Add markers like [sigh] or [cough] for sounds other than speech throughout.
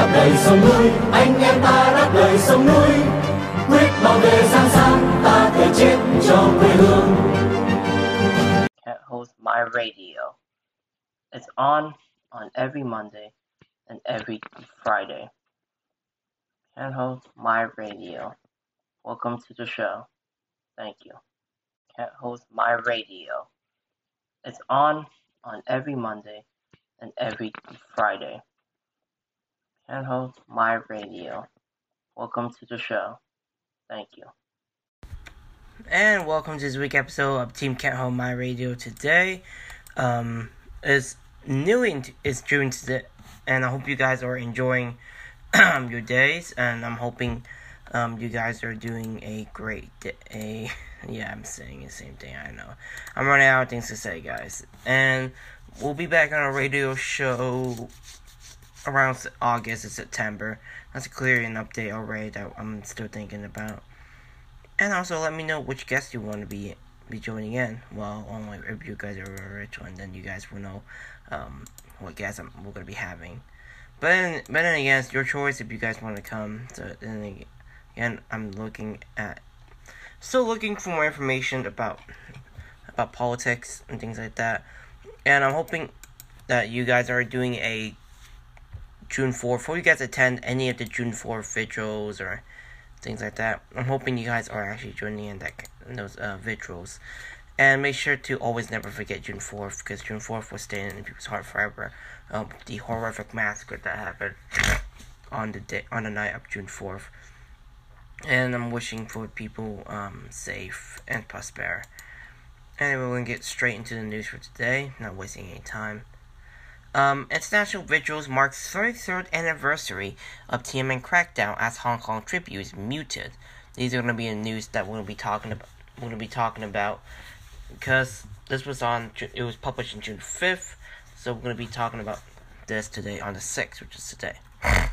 đáp lời sông núi anh em ta đáp sông núi quyết bảo vệ giang sang ta thể chết cho quê hương host my radio. It's on on every Monday and every Friday. Can't host my radio. Welcome to the show. Thank you. Can't host my radio. It's on on every Monday and every Friday. Can't host my radio. Welcome to the show. Thank you. And welcome to this week episode of Team Can't Hold My Radio today. Um, it's nearly into, it's June today, and I hope you guys are enjoying [clears throat] your days, and I'm hoping um, you guys are doing a great day. [laughs] Yeah, I'm saying the same thing. I know. I'm running out of things to say, guys, and we'll be back on a radio show around August and September. That's clearly an update already that I'm still thinking about. And also let me know which guests you want to be be joining in. Well, only if you guys are a rich one, then you guys will know um, what guests I'm, we're gonna be having. But then, but then again, it's your choice if you guys want to come. So then again, I'm looking at still looking for more information about about politics and things like that. And I'm hoping that you guys are doing a June 4th. Before you guys attend any of the June 4th vigils or things like that, I'm hoping you guys are actually joining in that in those uh, vigils. And make sure to always never forget June 4th because June 4th will stay in people's heart forever. Um, the horrific massacre that happened [coughs] on the day on the night of June 4th. And I'm wishing for people um, safe and prosper. Anyway, we're gonna get straight into the news for today, not wasting any time. Um, International Vigils marks 33rd anniversary of Tiananmen crackdown as Hong Kong tribute is muted. These are gonna be the news that we're gonna be talking about. We're gonna be talking about because this was on. It was published on June 5th, so we're gonna be talking about this today on the 6th, which is today. [laughs]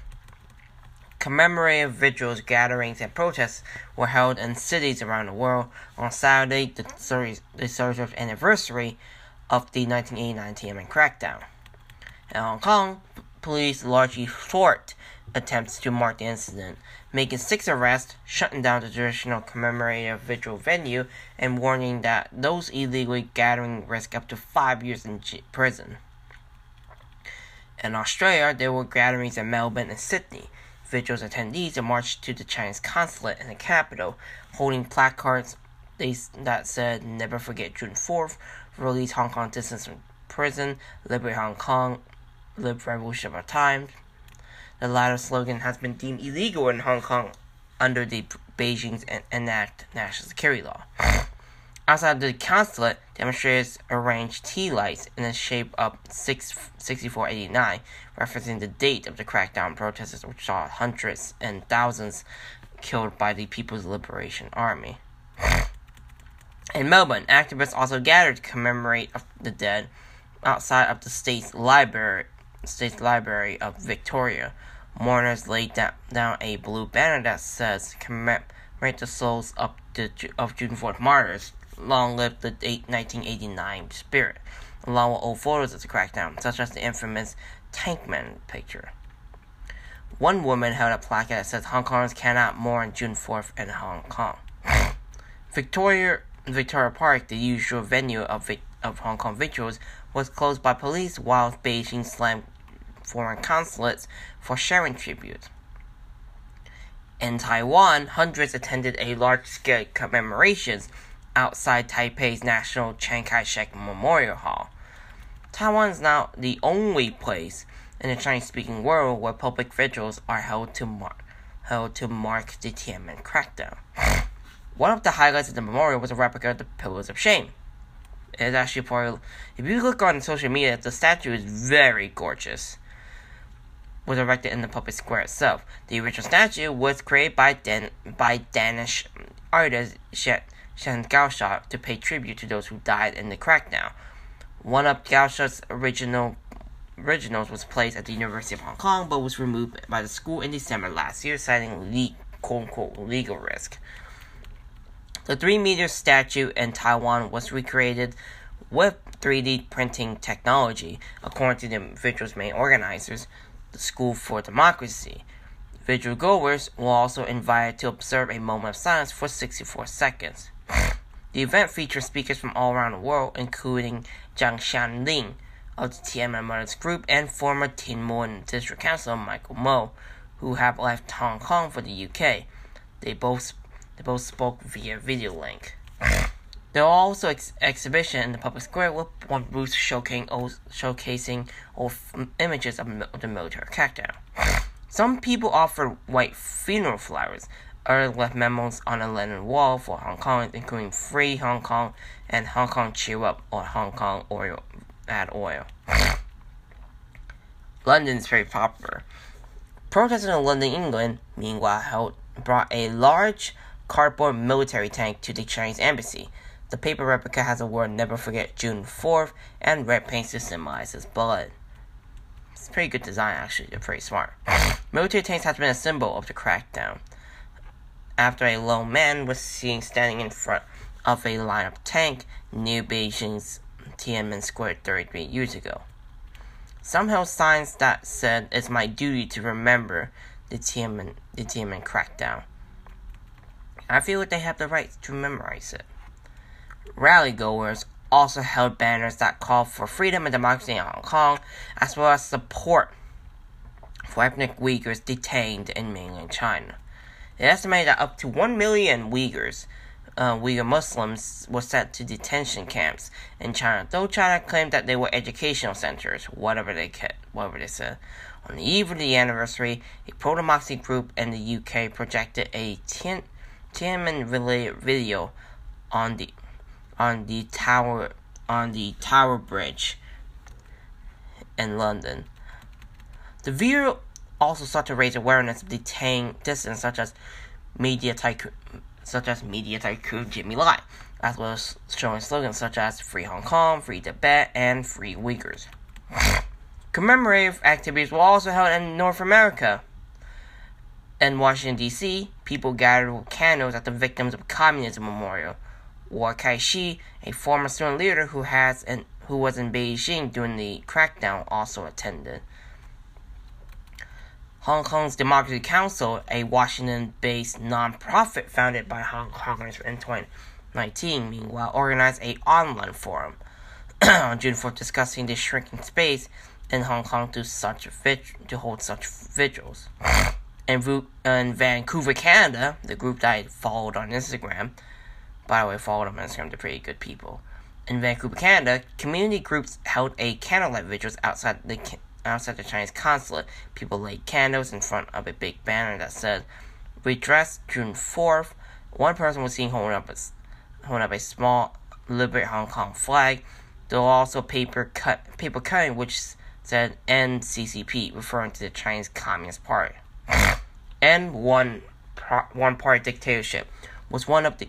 Commemorative vigils, gatherings, and protests were held in cities around the world on Saturday, the 30th, the 30th anniversary of the 1989 Tiananmen crackdown. In Hong Kong, police largely thwart attempts to mark the incident, making six arrests, shutting down the traditional commemorative vigil venue, and warning that those illegally gathering risk up to five years in prison. In Australia, there were gatherings in Melbourne and Sydney. Vigils attendees marched to the Chinese consulate in the capital, holding placards that said, Never forget June 4th, release Hong Kong dissidents from prison, liberate Hong Kong, live revolution of our time. The latter slogan has been deemed illegal in Hong Kong under the Beijing's enact national security law. [sniffs] Outside the consulate, demonstrators arranged tea lights in the shape of 6, 6489, referencing the date of the crackdown protests, which saw hundreds and thousands killed by the People's Liberation Army. [sniffs] In Melbourne, activists also gathered to commemorate the dead outside of the state's library, state's library of Victoria. Mourners laid down, down a blue banner that says "Commemorate the souls of the of June 4th martyrs." Long live the 1989 spirit, along with old photos of the crackdown, such as the infamous Tankman picture. One woman held a plaque that says Hong Kongers cannot mourn June 4th in Hong Kong. [laughs] Victoria Victoria Park, the usual venue of, of Hong Kong vigils, was closed by police while Beijing slammed foreign consulates for sharing tribute. In Taiwan, hundreds attended a large-scale commemorations outside Taipei's National Chiang Kai-shek Memorial Hall. Taiwan is now the only place in the Chinese-speaking world where public vigils are held to mark held to mark the Tiananmen crackdown. [laughs] One of the highlights of the memorial was a replica of the Pillars of Shame. It is actually probably, if you look on social media, the statue is very gorgeous. Was erected in the public square itself. The original statue was created by Dan, by Danish artist Shen, Gaosha to pay tribute to those who died in the crackdown. One of Gaosha's original originals was placed at the University of Hong Kong, but was removed by the school in December last year, citing le- quote unquote legal risk. The 3 meter statue in Taiwan was recreated with 3D printing technology, according to the vigil's main organizers. the School for Democracy. Vigil goers were also invited to observe a moment of silence for 64 seconds. [laughs] The event featured speakers from all around the world, including Zhang Xianling of the Brothers Group and former Tuen Mun District Councilor Michael Mo, who have left Hong Kong for the UK. They both they both spoke via video link. [laughs] There are also ex- exhibition in the public square with one booth showcasing old, showcasing old images of, of the military crackdown. [laughs] Some people offered white funeral flowers. Others left memos on the Lennon Wall for Hong Kong, including "Free Hong Kong" and "Hong Kong Cheer Up" or "Hong Kong Oil Add Oil." [laughs] London is very popular. Protesters in London, England, meanwhile, held, brought a large cardboard military tank to the Chinese embassy. The paper replica has a word never forget June 4th and red paint to symbolize his blood. It's pretty good design actually, they're pretty smart. [laughs] Military tanks have been a symbol of the crackdown. After a lone man was seen standing in front of a line of tank near Beijing's Tiananmen Square 33 years ago. Some held signs that said it's my duty to remember the Tiananmen, the Tiananmen crackdown. I feel like they have the right to memorize it. Rally goers also held banners that called for freedom and democracy in Hong Kong, as well as support for ethnic Uyghurs detained in mainland China. It estimated that up to 1 million Uyghurs, uh, Uyghur Muslims, were sent to detention camps in China, though China claimed that they were educational centers, whatever they whatever they said. On the eve of the anniversary, a pro-democracy group in the UK projected a Tien- Tiananmen-related video on the on the tower on the Tower Bridge in London. The video also sought to raise awareness of detain dissidents such as media tycoon such as media tycoon Jimmy Lai, as well as showing slogans such as Free Hong Kong, Free Tibet, and Free Uyghurs. [laughs] Commemorative activities were also held in North America. In Washington, D.C., people gathered with candles at the Victims of Communism Memorial, Wu Kai-shi, a former student leader who has and who was in Beijing during the crackdown, also attended. Hong Kong's Democracy Council, a Washington-based nonprofit founded by Hong Kongers in 2019, meanwhile organized a online forum [clears throat] on June 4th discussing the shrinking space in Hong Kong to such vig- to hold such vigils. [laughs] In, in Vancouver, Canada, the group that I followed on Instagram by the way, followed on Instagram. They're pretty good people. In Vancouver, Canada, community groups held a candlelight vigil outside the outside the Chinese consulate. People laid candles in front of a big banner that said "Redress June 4th." One person was seen holding up a holding up a small "Liberate Hong Kong" flag. There were also paper cut paper cutting which said "NCCP," referring to the Chinese Communist Party. [laughs] and one one party dictatorship was one of the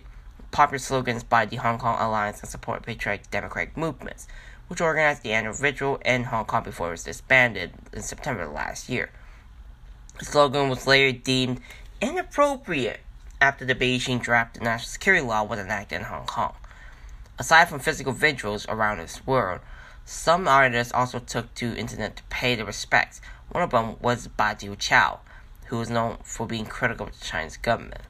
popular slogans by the Hong Kong Alliance and Support Patriotic Democratic Movements, which organized the annual vigil in Hong Kong before it was disbanded in September last year. The slogan was later deemed inappropriate after the Beijing draft national security law was enacted in Hong Kong. Aside from physical vigils around the world, some artists also took to internet to pay their respects. One of them was Badiucao, who was known for being critical of the Chinese government.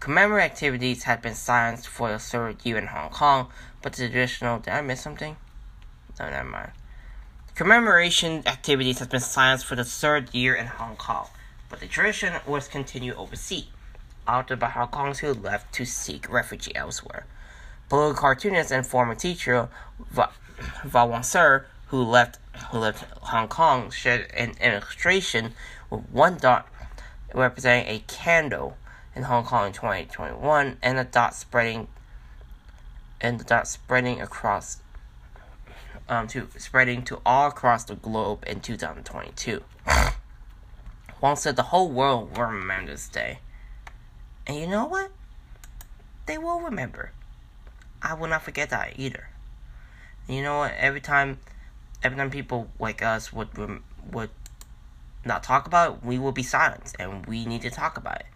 Commemorative activities had been silenced for the third year in Hong Kong, but the traditional. Did I miss something? No, never mind. Commemoration activities have been silenced for the third year in Hong Kong, but the tradition was continued overseas, altered by Hong Kongers who left to seek refuge elsewhere. Political cartoonist and former teacher Va, Vawongsir, who left who left Hong Kong, shared an illustration with one dot representing a candle in Hong Kong in 2021, and the dot spreading and the dot spreading across um, to spreading to all across the globe in 2022. [laughs] Wang said the whole world will remember this day. And you know what? They will remember. I will not forget that either. And you know what? Every time, every time people like us would would not talk about it, we will be silent, and we need to talk about it.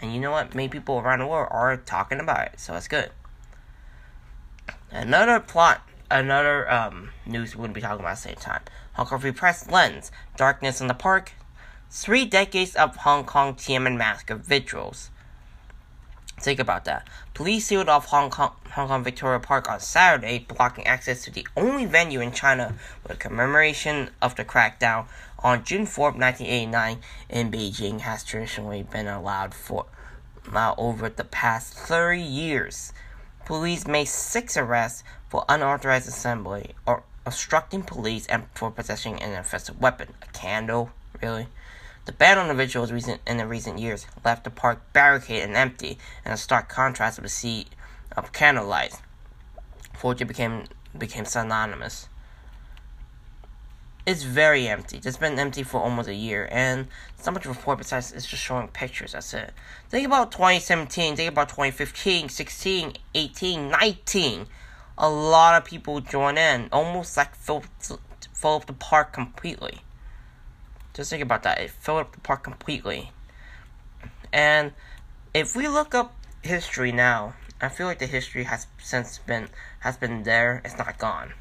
And you know what? Many people around the world are talking about it, so it's good. Another plot, another um, news we are going to be talking about at the same time. Hong Kong Free Press lens, Darkness in the Park, three decades of Hong Kong Tiananmen Massacre vigils. Think about that. Police sealed off Hong Kong, Hong Kong Victoria Park on Saturday, blocking access to the only venue in China a commemoration of the crackdown on June 4, 1989, in Beijing has traditionally been allowed for uh, over the past 30 years. Police made six arrests for unauthorized assembly or obstructing police and for possessing an offensive weapon. A candle, really? The ban on individuals recent, in the recent years left the park barricaded and empty, in a stark contrast with the sea of candlelight, for which became became synonymous. It's very empty. It's been empty for almost a year, and it's not much of a report besides it's just showing pictures. That's it. Think about 2017. Think about 2015, 16, 18, 19. A lot of people join in, almost like fill, fill up the park completely. Just think about that. It filled up the park completely. And if we look up history now, I feel like the history has since been has been there. It's not gone.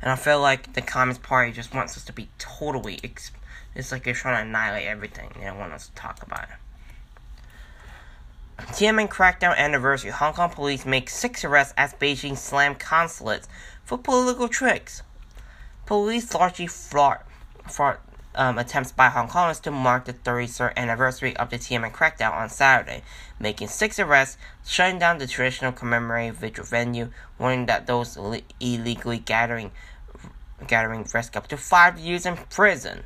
And I feel like the Communist Party just wants us to be totally. it's like they're trying to annihilate everything. They don't want us to talk about it. Tiananmen crackdown anniversary. Hong Kong police make six arrests as Beijing slam consulates for political tricks. Police largely fought for um, attempts by Hong Kongers to mark the 33rd anniversary of the Tiananmen crackdown on Saturday, making six arrests, shutting down the traditional commemorative vigil venue, warning that those Ill- illegally gathering gathering risk up to five years in prison.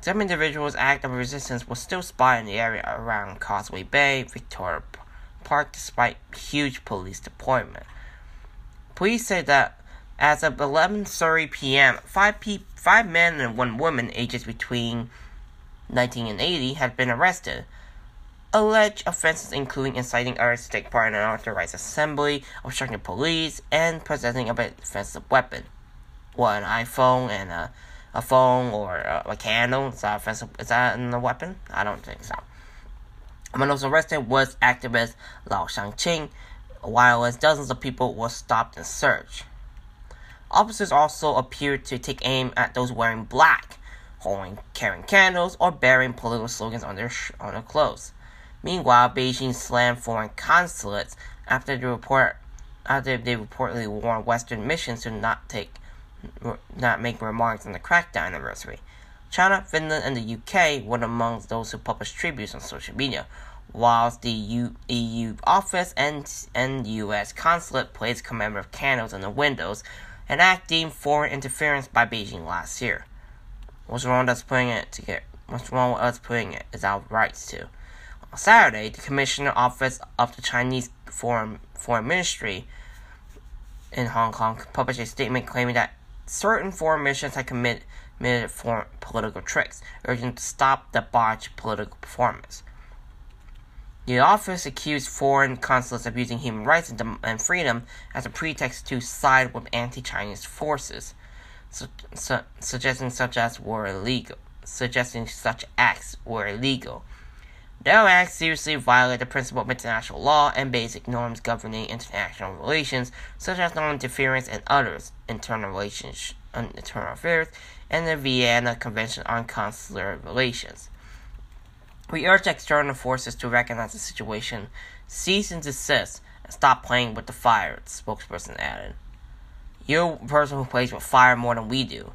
Some individuals' act of resistance was still spotted in the area around Causeway Bay, Victoria Park, despite huge police deployment. Police say that as of 11:30 p.m., five, pe- five men and one woman, ages between 19 and 80, had been arrested. Alleged offenses including inciting others to take part in an unauthorized assembly, obstructing police, and possessing a offensive weapon. What, an iPhone and a, a phone or a, a candle? Is that offensive? Is that in the weapon? I don't think so. Among those arrested was activist Lau Shan-ching, while as dozens of people were stopped and searched. Officers also appeared to take aim at those wearing black, holding, carrying candles, or bearing political slogans on their, sh- on their clothes. Meanwhile, Beijing slammed foreign consulates after they report after they reportedly warned Western missions to not take not make remarks on the crackdown anniversary. China, Finland, and the UK were among those who published tributes on social media, whilst the U- EU office and, and US consulate placed commemorative candles on the windows an act deemed foreign interference by Beijing last year. What's wrong with us putting it to get? What's wrong with us putting it is our rights to. On Saturday, the Commissioner Office of the Chinese Foreign Foreign Ministry in Hong Kong published a statement claiming that certain foreign missions had committed, committed foreign political tricks, urging to stop the botched political performance. The office accused foreign consulates of using human rights and, and freedom as a pretext to side with anti-Chinese forces, su- su- suggesting such as were illegal. Suggesting such acts were illegal. Acts seriously violate the principle of international law and basic norms governing international relations, such as non-interference and others, internal relations, internal affairs, and the Vienna Convention on Consular Relations. We urge external forces to recognize the situation, cease and desist, and stop playing with the fire, the spokesperson added. You're a person who plays with fire more than we do.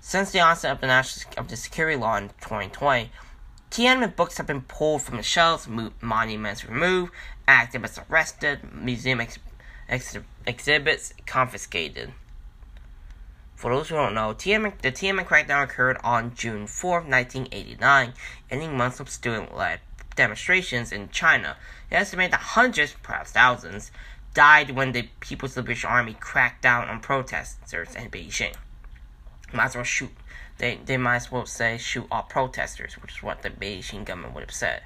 Since the onset of the national of the security law in 2020, Tiananmen books have been pulled from the shelves, monuments removed, activists arrested, museum ex- ex- exhibits confiscated. For those who don't know, Tiananmen, the Tiananmen crackdown occurred on June 4, 1989, ending months of student-led demonstrations in China. It estimated that hundreds, perhaps thousands, died when the People's Liberation Army cracked down on protesters in Beijing. Might as well shoot. They, they might as well say shoot all protesters, which is what the Beijing government would have said.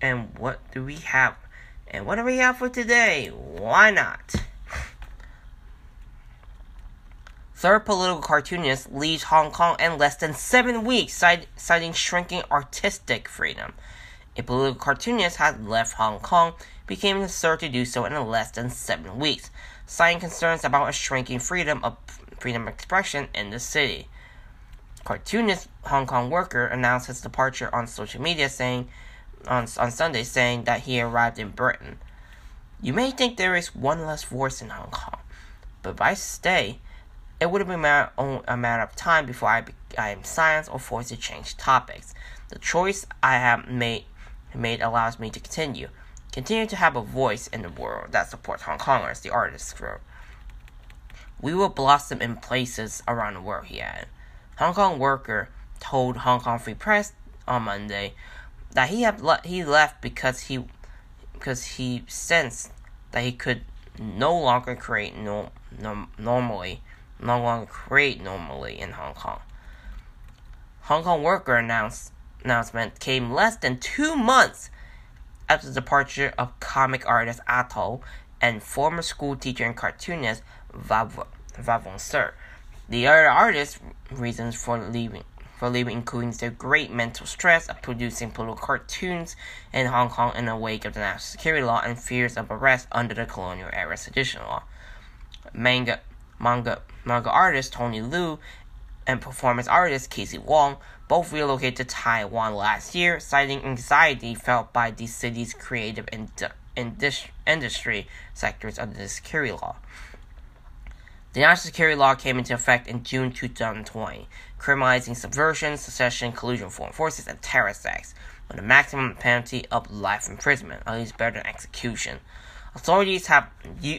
And what do we have? And what do we have for today? Why not? Third political cartoonist leaves Hong Kong in less than seven weeks, citing shrinking artistic freedom. A political cartoonist had left Hong Kong, became the third to do so in less than seven weeks, citing concerns about a shrinking freedom of freedom of expression in the city. Cartoonist Hong Kong worker announced his departure on social media, saying on, on Sunday, saying that he arrived in Britain. You may think there is one less voice in Hong Kong, but if I stay, it would have been a matter of time before I, be, I am silenced or forced to change topics. The choice I have made made allows me to continue, continue to have a voice in the world that supports Hong Kongers, the artist wrote. We will blossom in places around the world, he added. Hong Kong worker told Hong Kong Free Press on Monday that he had le- he left because he because he sensed that he could no longer create no, no normally no longer create normally in Hong Kong. Hong Kong worker announcement came less than two months after the departure of comic artist Atoll and former school teacher and cartoonist Vawongsir. The other artists' reasons for leaving for leaving including their great mental stress of producing political cartoons in Hong Kong in the wake of the national security law and fears of arrest under the colonial era sedition law. Manga manga manga artist Tony Liu and performance artist Casey Wong both relocated to Taiwan last year, citing anxiety felt by the city's creative industry sectors under the security law. The national security law came into effect in June 2020, criminalizing subversion, secession, collusion with foreign forces, and terrorist acts, with a maximum penalty of life imprisonment, at least better than execution. Authorities have,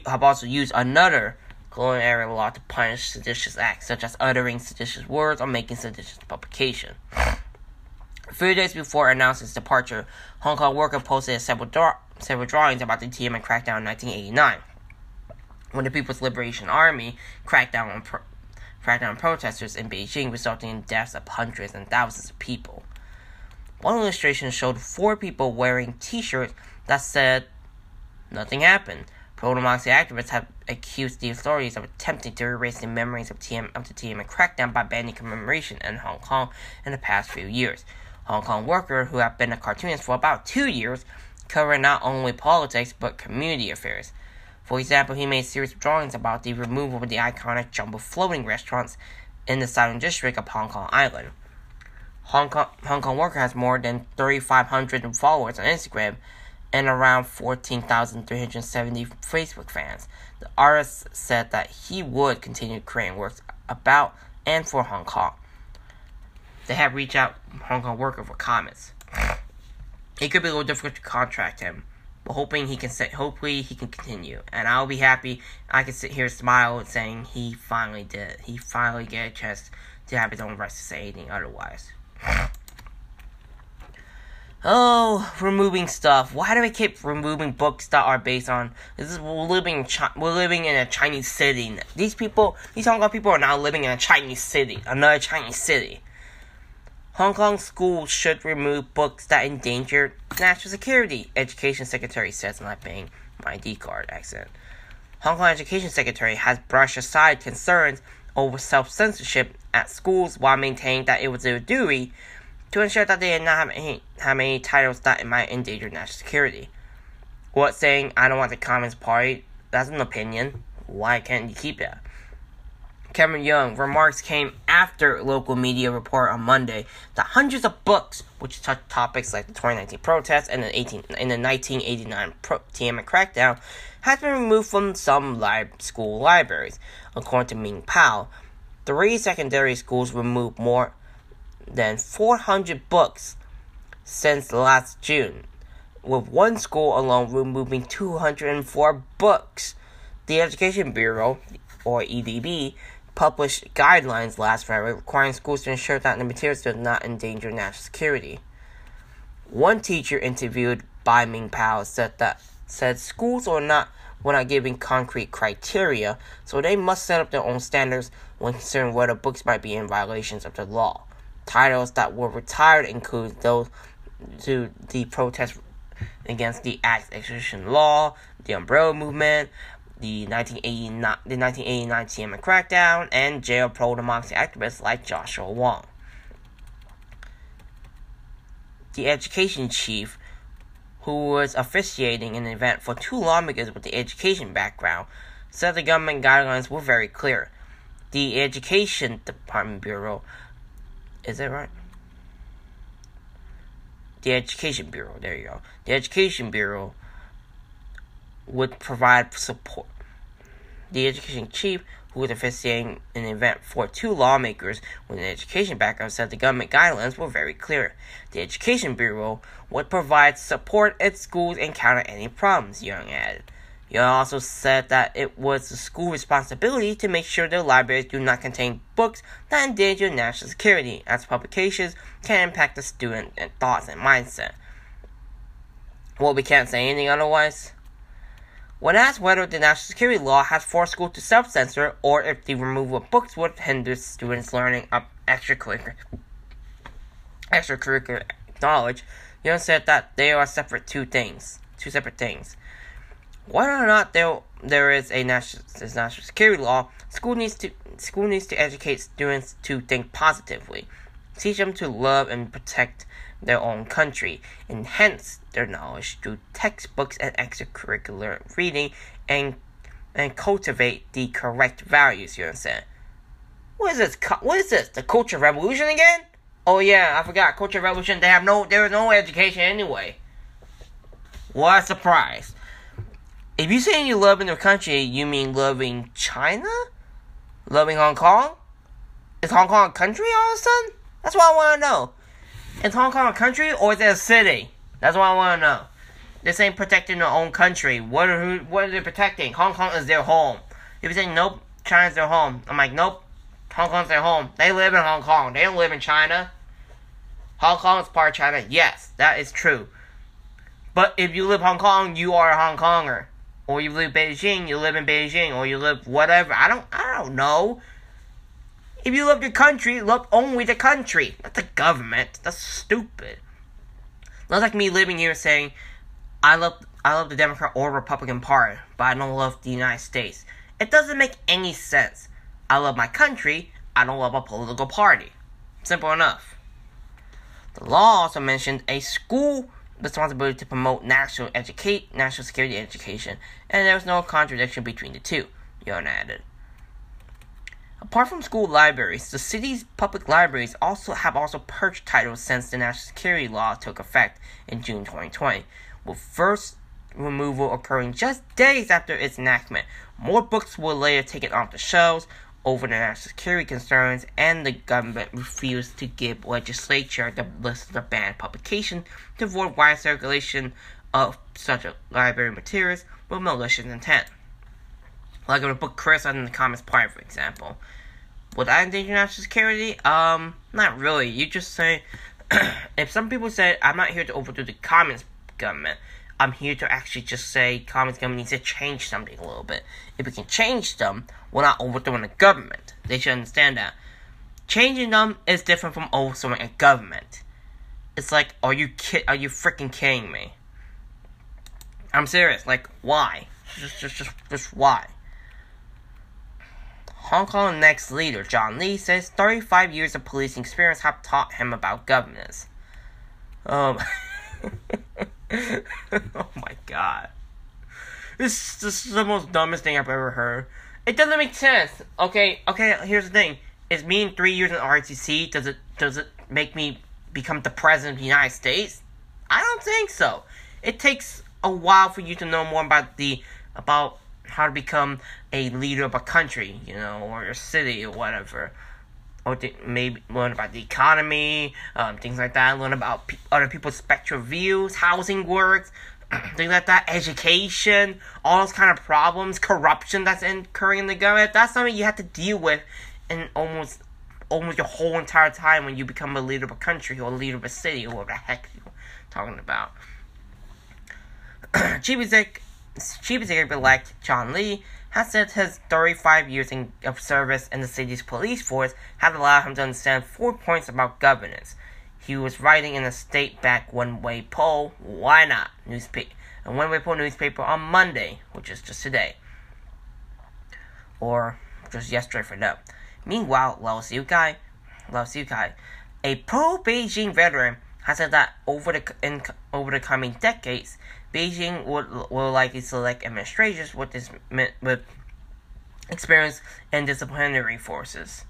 have also used another colonial era law to punish seditious acts, such as uttering seditious words or making seditious publication. A few days before announcing his departure, Hong Kong worker posted several, several drawings about the Tiananmen crackdown in 1989 when the People's Liberation Army cracked down on pro- cracked down on protesters in Beijing, resulting in deaths of hundreds and thousands of people. One illustration showed four people wearing T-shirts that said "Nothing happened." Pro-democracy activists have accused the authorities of attempting to erase the memories of, TM, of the crackdown by banning commemoration in Hong Kong in the past few years. Hong Kong worker, who have been a cartoonist for about two years, covered not only politics but community affairs. For example, he made series of drawings about the removal of the iconic jumbo floating restaurants in the southern district of Hong Kong Island. Hong Kong, Hong Kong Worker has more than 3,500 followers on Instagram and around 14,370 Facebook fans. The artist said that he would continue creating works about and for Hong Kong. They have reached out Hong Kong Worker for comments. It could be a little difficult to contract him but hoping he can say, hopefully he can continue, and I'll be happy. I can sit here smile saying he finally did. He finally get a chance to have his own rights to say anything otherwise. Oh, removing stuff. Why do we keep removing books that are based on? This is we're living. In Chi- we're living in a Chinese city. These people, these Hong Kong people, are now living in a Chinese city, another Chinese city. Hong Kong schools should remove books that endanger national security, Education Secretary says, not paying my ID card accent. Hong Kong Education Secretary has brushed aside concerns over self censorship at schools while maintaining that it was their duty to ensure that they did not have any, have any titles that might endanger national security. What saying, I don't want the Communist Party, that's an opinion. Why can't you keep it? Cameron Young remarks came after local media report on Monday that hundreds of books, which touch topics like the 2019 protests and the 18 in the 1989 pro- Tiananmen crackdown, has been removed from some li- school libraries. According to Ming Pao, three secondary schools removed more than 400 books since last June, with one school alone removing 204 books. The Education Bureau, or EDB, published guidelines last Friday requiring schools to ensure that the materials do not endanger national security. One teacher interviewed by Ming Pao said that said schools are not were not giving concrete criteria, so they must set up their own standards when considering whether books might be in violations of the law. Titles that were retired include those to the protest against the Act Extradition Law, the Umbrella Movement, the 1989, the 1989 Tiananmen crackdown, and jail pro-democracy activists like Joshua Wong. The education chief, who was officiating an event for two lawmakers with the education background, said the government guidelines were very clear. the Education Department Bureau. Is that right? The Education Bureau. There you go. The Education Bureau would provide support. The education chief, who was officiating an event for two lawmakers with an education background, said the government guidelines were very clear. The Education Bureau would provide support if schools encounter any problems, Young added. Young also said that it was the school responsibility to make sure their libraries do not contain books that endanger national security, as publications can impact the student and thoughts and mindset. Well, we can't say anything otherwise. When asked whether the national security law has forced schools to self-censor or if the removal of books would hinder students' learning of extracurricular, extracurricular knowledge, Young said that they are separate two things, two separate things. Whether or not there there is a national, national security law, school needs to school needs to educate students to think positively, teach them to love and protect their own country, enhance their knowledge through textbooks and extracurricular reading, and and cultivate the correct values. You understand? What is this? What is this? The culture revolution again? Oh yeah, I forgot. Culture revolution. They have no. There is no education anyway. What a surprise! If you say you love in your country, you mean loving China? Loving Hong Kong? Is Hong Kong a country all of a sudden? That's what I want to know. Is Hong Kong a country or is it a city? That's what I want to know. This ain't protecting their own country. What are who, what are they protecting? Hong Kong is their home. If you say nope, China's their home, I'm like nope, Hong Kong's their home. They live in Hong Kong. They don't live in China. Hong Kong is part of China. Yes, that is true. But if you live Hong Kong, you are a Hong Konger. Or you live Beijing, you live in Beijing, or you live whatever. I don't I don't know. If you love your country, love only the country, not the government. That's stupid. That's like me living here saying, I love I love the Democrat or Republican Party, but I don't love the United States. It doesn't make any sense. I love my country, I don't love a political party. Simple enough. The law also mentioned a school responsibility to promote national educate national security education, and there was no contradiction between the two, Young added. Apart from school libraries, the city's public libraries also have also purged titles since the national security law took effect in June 2020, with first removal occurring just days after its enactment. More books were later taken off the shelves over the national security concerns, and the government refused to give legislature the list of the banned publication to avoid wide circulation of such library materials with malicious intent like the book Chris in the Communist Party, for example. Would that endanger national security? Um, not really. You just say, [clears throat] if some people say, I'm not here to overthrow the communist government, I'm here to actually just say communist government needs to change something a little bit. If we can change them, we're not overthrowing the government. They should understand that. Changing them is different from overthrowing a government. It's like, are you kid? Are you freaking kidding me? I'm serious. Like, why? Just, just, just, just why? Hong Kong next leader John Lee says 35 years of policing experience have taught him about governance. Um. [laughs] oh my god. This, this is the most dumbest thing I've ever heard. It doesn't make sense. Okay, okay, here's the thing. Is me in three years in ROTC, does it does it make me become the president of the United States? I don't think so. It takes a while for you to know more about the about how to become a leader of a country, you know, or a city or whatever. Or th- maybe learn about the economy, um, things like that. Learn about pe- other people's spectral views, housing works, things like that. Education, all those kind of problems, corruption that's occurring in the government. That's something you have to deal with in almost almost your whole entire time when you become a leader of a country or a leader of a city or whatever the heck you're talking about. [clears throat] Chief Executive-elect John Lee has said his 35 years in, of service in the city's police force had allowed him to understand four points about governance. He was writing in a state-backed Wen Wei Po, Why Not? newspaper, a Wen Wei Po newspaper on Monday, which is just today, or just yesterday for them. Meanwhile, Lau Siu-kai, Lau Siu-kai, a pro-Beijing veteran, has said that over the in, over the coming decades, Beijing would will likely select administrators with this with experience and disciplinary forces.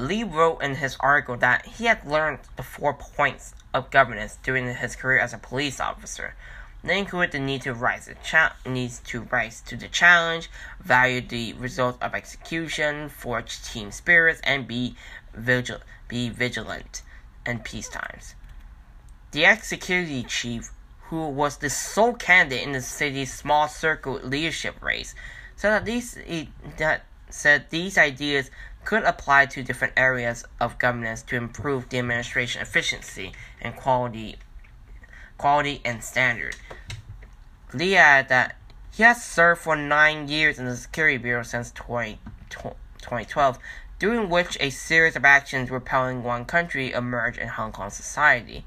Lee wrote in his article that he had learned the four points of governance during his career as a police officer. They include the need to rise the cha- needs to rise to the challenge, value the results of execution, forge team spirits, and be vigil- be vigilant in peace times. The ex-security chief, who was the sole candidate in the city's small circle leadership race, said that these that said these ideas could apply to different areas of governance to improve the administration efficiency and quality quality and standard. Lee added that he has served for nine years in the Security Bureau since 20, 2012, during which a series of actions repelling one country emerged in Hong Kong society.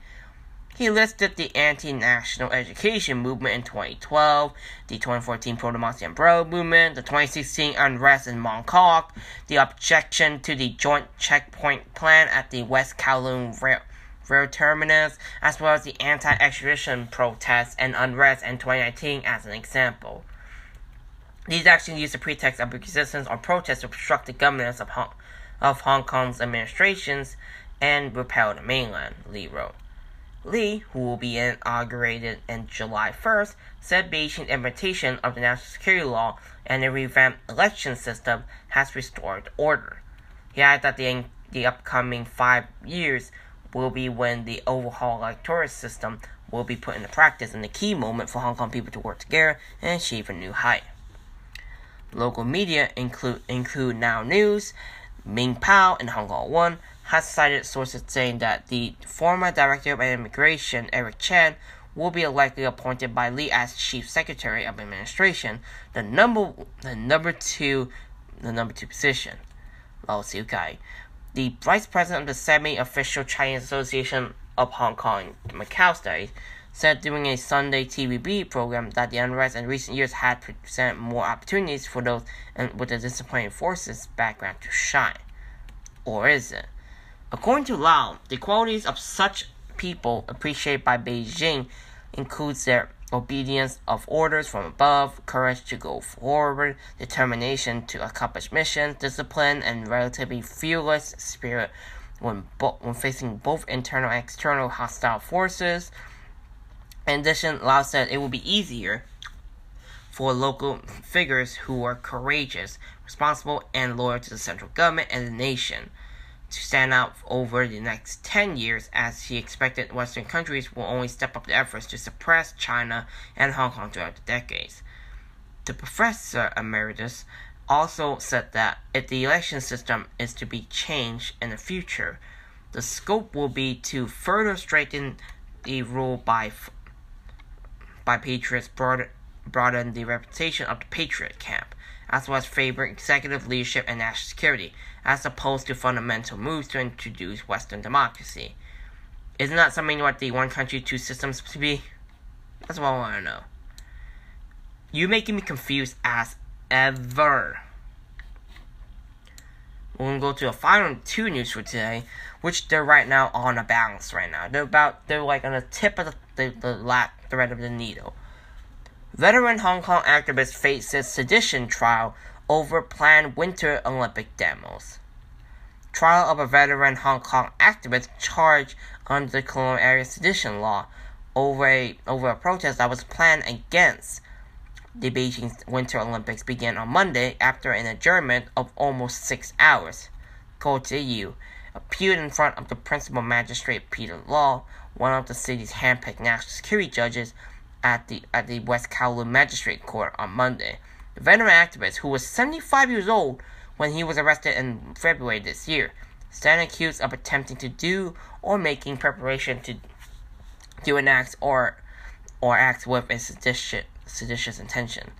He listed the anti-national education movement in 2012, the 2014 pro-democracy umbrella movement, the 2016 unrest in Mong Kok, the objection to the joint checkpoint plan at the West Kowloon rail, rail terminus, as well as the anti-extradition protests and unrest in 2019 as an example. These actions use the pretext of resistance or protest to obstruct the governance of Hong, of Hong Kong's administrations and repel the mainland, Lee wrote. Lee, who will be inaugurated in July 1st, said Beijing's implementation of the national security law and a revamped election system has restored order. He added that the, the upcoming five years will be when the overhauled electoral system will be put into practice and the key moment for Hong Kong people to work together and achieve a new height. Local media include include Now News, Ming Pao, and Hong Kong One has cited sources saying that the former Director of Immigration, Eric Chan, will be likely appointed by Lee as Chief Secretary of Administration, the number the number two the number two position. Lau Siu Kai, the Vice President of the Semi-Official Chinese Association of Hong Kong Macau Studies, said during a Sunday TVB program that the unrest in recent years had presented more opportunities for those with a disciplinary forces background to shine. Or is it? According to Lau, the qualities of such people appreciated by Beijing includes their obedience of orders from above, courage to go forward, determination to accomplish missions, discipline, and relatively fearless spirit when, bo- when facing both internal and external hostile forces. In addition, Lau said it would be easier for local figures who are courageous, responsible, and loyal to the central government and the nation to stand out over the next 10 years as he expected Western countries will only step up their efforts to suppress China and Hong Kong throughout the decades. The professor emeritus also said that if the election system is to be changed in the future, the scope will be to further strengthen the rule by by patriots, broaden, broaden the reputation of the patriot camp, as well as favor executive leadership and national security as opposed to fundamental moves to introduce Western democracy. Isn't that something what the one country, two systems to be? That's what I want to know. You making me confused as ever. We're gonna go to a final two news for today, which they're right now on a balance right now. They're about they're like on the tip of the the, the lap thread of the needle. Veteran Hong Kong activist faces sedition trial over planned Winter Olympic demos. Trial of a veteran Hong Kong activist charged under the colonial area sedition law over a, over a protest that was planned against the Beijing Winter Olympics began on Monday after an adjournment of almost six hours. Ko Yu appeared in front of the principal magistrate Peter Law, one of the city's handpicked national security judges, at the at the West Kowloon Magistrate Court on Monday. The veteran activist, who was 75 years old when he was arrested in February this year, stand accused of attempting to do or making preparation to do an act or or act with a seditious, seditious intention.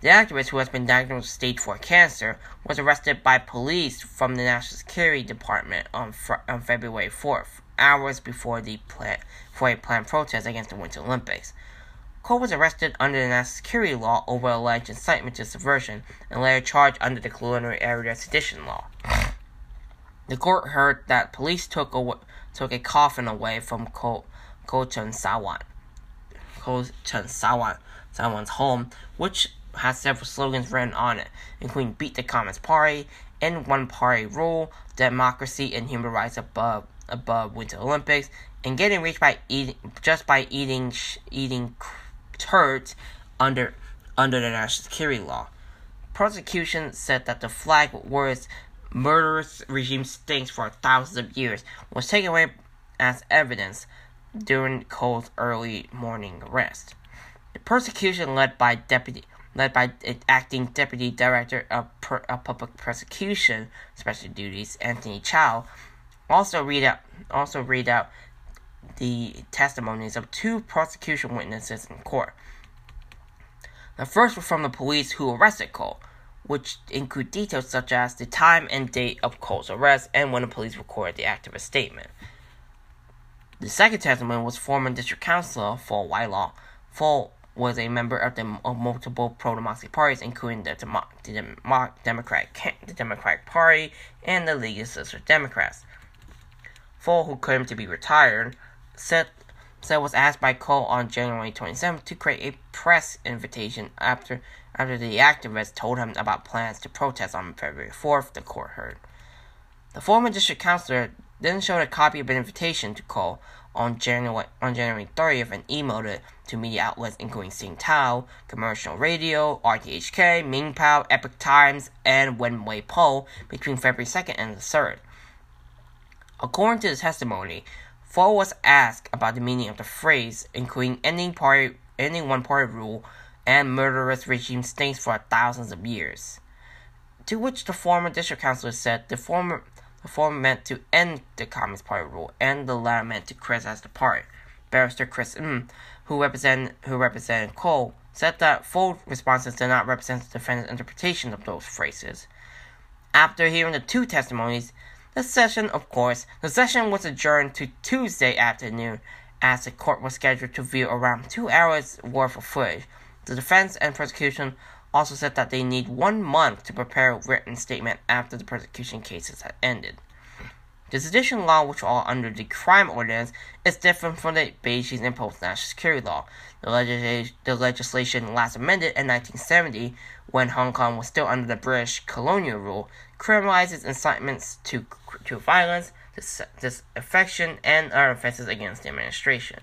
The activist, who has been diagnosed with stage 4 cancer, was arrested by police from the National Security Department on, on February 4th, hours before the plan- for a planned protest against the Winter Olympics. Cole was arrested under the national security law over alleged incitement to subversion and later charged under the colonial area sedition law. The court heard that police took a, took a coffin away from Ko Chen Sawan, Ko Chen Sawan, home, which has several slogans written on it, including "Beat the Communist Party," "End One Party Rule," "Democracy and Human Rights above above Winter Olympics," and "Getting rich by eating just by eating eating turds under under the national security law." Prosecution said that the flag with words "murderous regime stinks for thousands of years" was taken away as evidence during Cole's early morning arrest. The prosecution led by deputy led by acting deputy director of, per, of public prosecution special duties Anthony Chow also read out also read out the testimonies of two prosecution witnesses in court. The first were from the police who arrested Cole, which include details such as the time and date of Cole's arrest and when the police recorded the activist statement. The second testimony was former district councilor for Whitelaw. Fall was a member of the of multiple pro-democracy parties, including the, Demo- the Demo- Democratic the Democratic Party and the League of Social Democrats. Fall, who claimed to be retired, said said was asked by Cole on January 27th to create a press invitation after after the activists told him about plans to protest on February 4th. The court heard. The former district councilor then showed a copy of an invitation to Cole on January on January 30th and emailed it to media outlets including Sing Tao, Commercial Radio, RTHK, Ming Pao, Epoch Times, and Wen Wei Po between February 2nd and the 3rd. According to the testimony, Fo was asked about the meaning of the phrase, including ending party ending one party rule and murderous regime stinks for thousands of years. To which the former district councilor said the former the former meant to end the Communist Party rule, and the latter meant to criticize the party. Barrister Chris M, who represented who represented Cole, said that full responses did not represent the defendant's interpretation of those phrases. After hearing the two testimonies, the session, of course, the session was adjourned to Tuesday afternoon, as the court was scheduled to view around two hours worth of footage. The defense and prosecution also said that they need one month to prepare a written statement after the prosecution cases had ended. The sedition law, which are under the crime ordinance, is different from the Beijing's imposed national security law. The, the legislation last amended in 1970, when Hong Kong was still under the British colonial rule, criminalizes incitements to, to violence, dis- disaffection, and other offenses against the administration.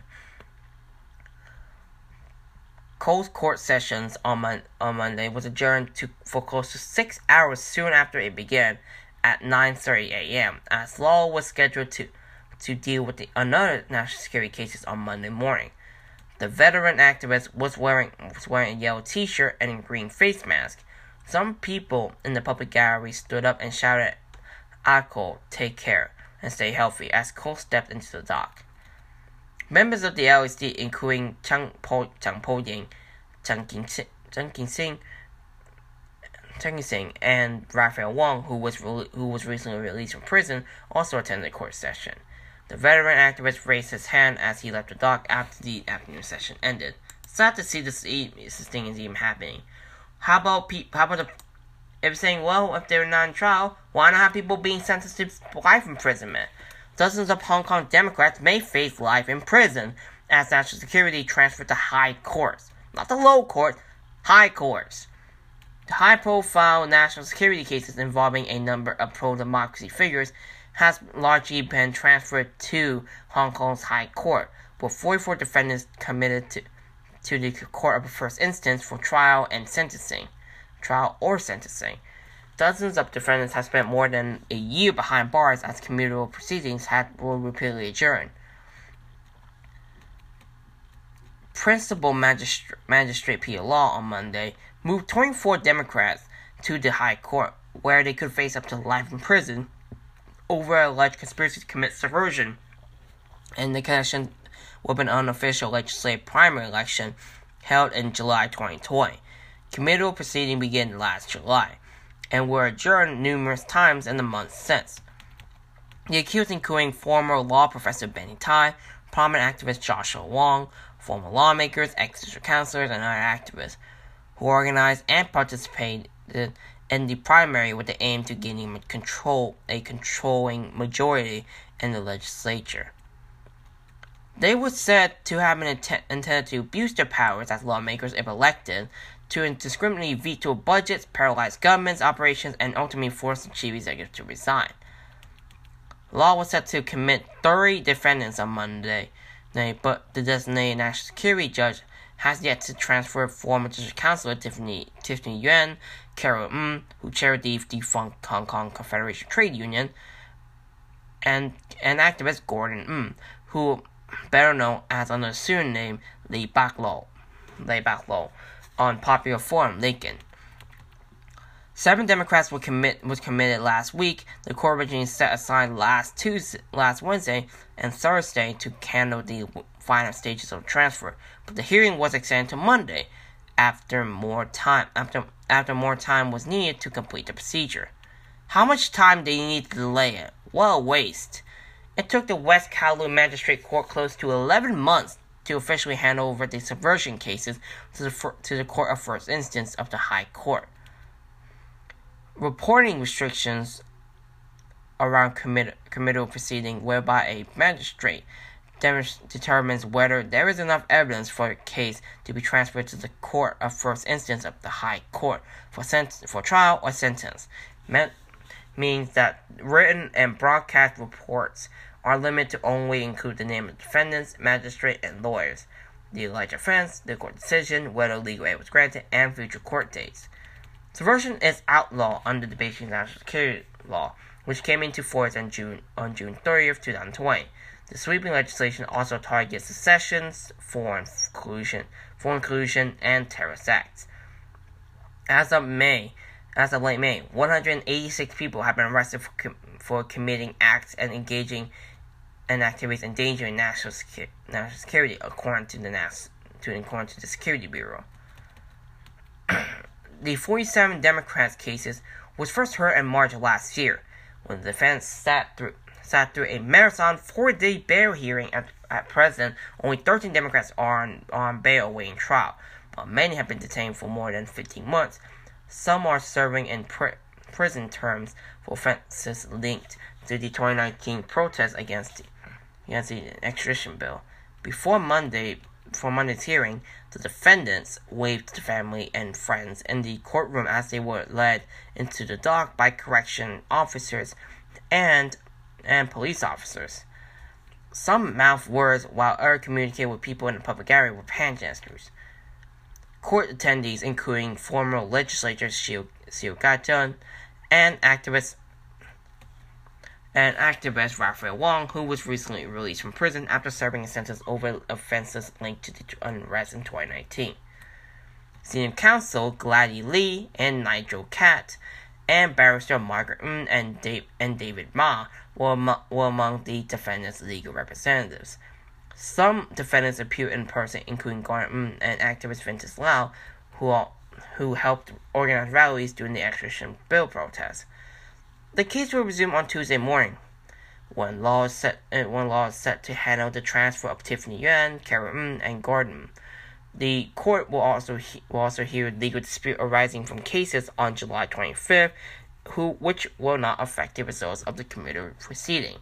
Cole's court sessions on, mon- on Monday was adjourned to for close to six hours soon after it began at 9:30 a.m. as law was scheduled to to deal with the another national security cases on Monday morning. The veteran activist was wearing was wearing a yellow T-shirt and a green face mask. Some people in the public gallery stood up and shouted, "Cole, take care and stay healthy." As Cole stepped into the dock. Members of the LSD, including Chang Po, Chan Po-ying, Chang King Sing, Chang Sing, and Raphael Wong, who was who was recently released from prison, also attended the court session. The veteran activist raised his hand as he left the dock after the afternoon session ended. Sad to see this, this thing is even happening. How about pe- how about the if saying, well, if they're not in trial, why not have people being sentenced to life imprisonment? Dozens of Hong Kong Democrats may face life in prison as national security transferred to high courts. Not the low court, high courts. The high profile national security cases involving a number of pro democracy figures has largely been transferred to Hong Kong's High Court, with 44 defendants committed to, to the Court of First Instance for trial and sentencing. Trial or sentencing. Dozens of defendants have spent more than a year behind bars as committal proceedings had were repeatedly adjourned. Principal Magistr- Magistrate Peter Law on Monday moved 24 Democrats to the High Court, where they could face up to life in prison over alleged conspiracy to commit subversion in the connection with an unofficial legislative primary election held in July 2020. Committal proceedings began last July and were adjourned numerous times in the months since. The accused including former law professor Benny Tai, prominent activist Joshua Wong, former lawmakers, ex-district councilors, and other activists who organized and participated in the primary with the aim to gaining control a controlling majority in the legislature. They were said to have been int- intended to abuse their powers as lawmakers if elected to indiscriminately veto budgets, paralyze government's operations, and ultimately force the chief executive to resign. Law was set to commit 30 defendants on Monday, but the designated national security judge has yet to transfer former district councilor Tiffany, Tiffany Yuen, Carol Ng, who chaired the defunct Hong Kong Confederation Trade Union, and, and activist Gordon Ng, who better known as under the pseudonym Lee Bak-lo, Lee on Popular Forum Lincoln. Seven Democrats were commit was committed last week. The court originally set aside last Tuesday, last Wednesday and Thursday to handle the final stages of transfer, but the hearing was extended to Monday after more time after after more time was needed to complete the procedure. How much time did you need to delay it? What a waste! It took the West Kowloon Magistrate Court close to 11 months to officially hand over the subversion cases to the, to the Court of First Instance of the High Court reporting restrictions around commit- committal proceeding whereby a magistrate determines whether there is enough evidence for a case to be transferred to the court of first instance of the high court for sent- for trial or sentence means that written and broadcast reports are limited to only include the name of defendants, magistrate, and lawyers, the alleged offense, the court decision, whether legal aid was granted, and future court dates. Subversion is outlawed under the Beijing National Security Law, which came into force on June on June 30th, 2020. The sweeping legislation also targets secessions, foreign collusion, foreign collusion, and terrorist acts. As of May, as of late May, 186 people have been arrested for, com- for committing acts and engaging in activities endangering national, secu- national security, according to the NAS- to according to the Security Bureau [clears throat] the 47 Democrats cases was first heard in March last year, when the defense sat through sat through a marathon four-day bail hearing at, at present. Only 13 Democrats are on, on bail awaiting trial, but many have been detained for more than 15 months. Some are serving in pr- prison terms for offenses linked to the 2019 protests against the, against the extradition bill. Before Monday, for Monday's hearing, the defendants waved to family and friends in the courtroom as they were led into the dock by correction officers and and police officers. Some mouth words while others communicated with people in the public area with hand gestures. Court attendees, including former legislator Shiu Ka-chun and activists and activist Raphael Wong, who was recently released from prison after serving a sentence over offenses linked to the unrest in 2019. Senior counsel Gladys Li and Nigel Kat and barrister Margaret Ng and, Dave, and David Ma were, were among the defendants' legal representatives. Some defendants appeared in person, including Gordon Ng and activist Vincent Lau, who, all, who helped organize rallies during the extradition bill protests. The case will resume on Tuesday morning, when law is set uh, when law is set to handle the transfer of Tiffany Yuen, Carol Ng, and Gordon. The court will also he- will also hear legal dispute arising from cases on July 25th, who which will not affect the results of the committee proceeding.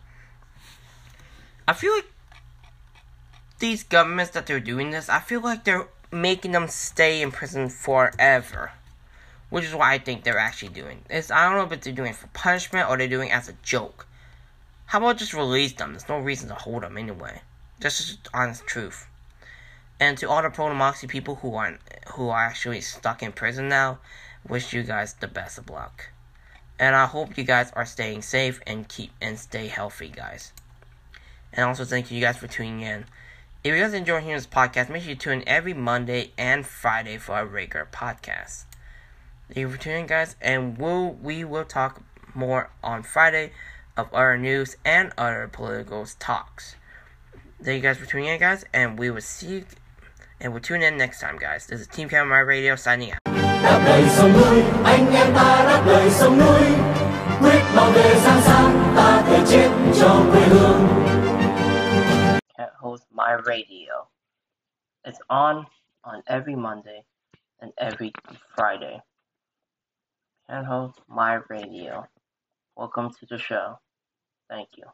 I feel like these governments that they're doing this, I feel like they're making them stay in prison forever which is what I think they're actually doing. It's I don't know if they're doing it for punishment or they're doing it as a joke. How about just release them? There's no reason to hold them anyway. That's just honest truth. And to all the pro democracy people who are who are actually stuck in prison now, wish you guys the best of luck. And I hope you guys are staying safe and keep and stay healthy, guys. And also thank you guys for tuning in. If you guys enjoy hearing this podcast, make sure you tune in every Monday and Friday for our regular podcast. Thank you for tuning in, guys, and we'll, we will talk more on Friday of other news and other political talks. Thank you guys for tuning in, guys, and we will see you, and we'll tune in next time, guys. This is Team Camera Radio signing out. Đáp lời sông núi anh em ta đáp lời sông núi quyết bảo vệ giang sang ta thể chết cho quê hương Can't host my radio. It's on on every Monday and every Friday. and host my radio. Welcome to the show. Thank you.